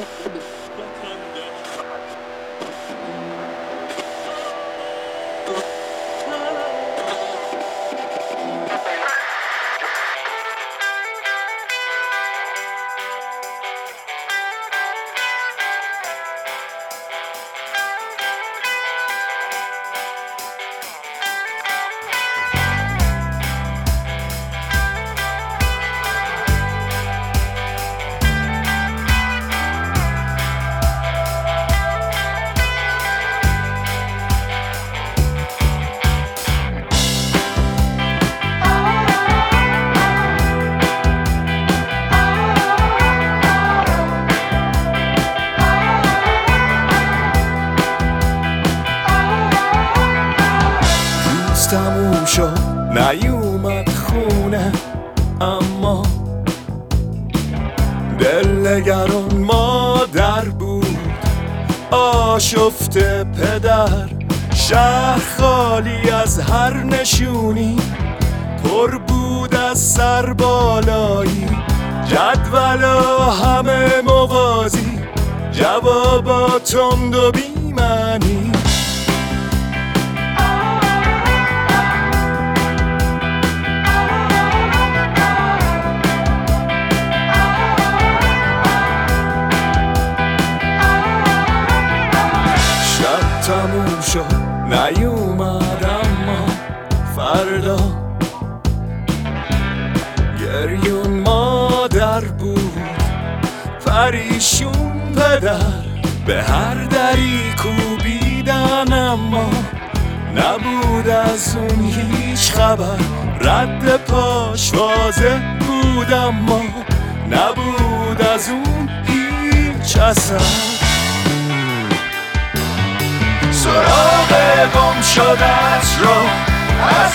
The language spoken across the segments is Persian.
Gracias. شد نیومد خونه اما دلگران مادر بود آشفته پدر شهر خالی از هر نشونی پر بود از سر بالایی جدول همه موازی جوابا تند و بیمنی نیومد اما فردا گریون مادر بود پریشون پدر به هر دری کوبیدن اما نبود از اون هیچ خبر. رد پاش واضح بود اما نبود از اون هیچ اثر. سراغ گم شدت رو. از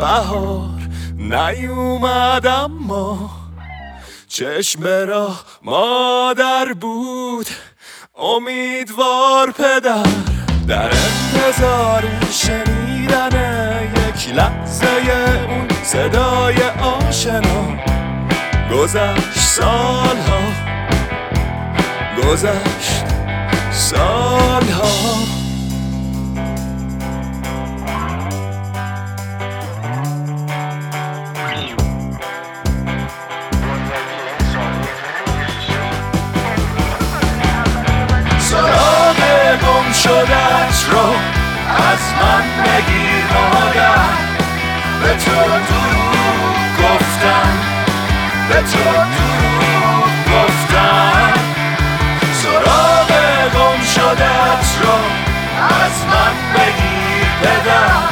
بهار نیومد اما چشم راه مادر بود. امیدوار پدر در انتظار شنیدن یک لحظه اون صدای آشنا. گذشت سالها گذشت سالها. شدت رو از من نگیر مادر. به تو دروغ گفتم. به تو دروغ گفتم. سراغ گم شدت رو از من بگیر پدر.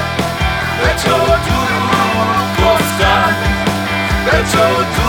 به تو دروغ گفتم. به تو دروغ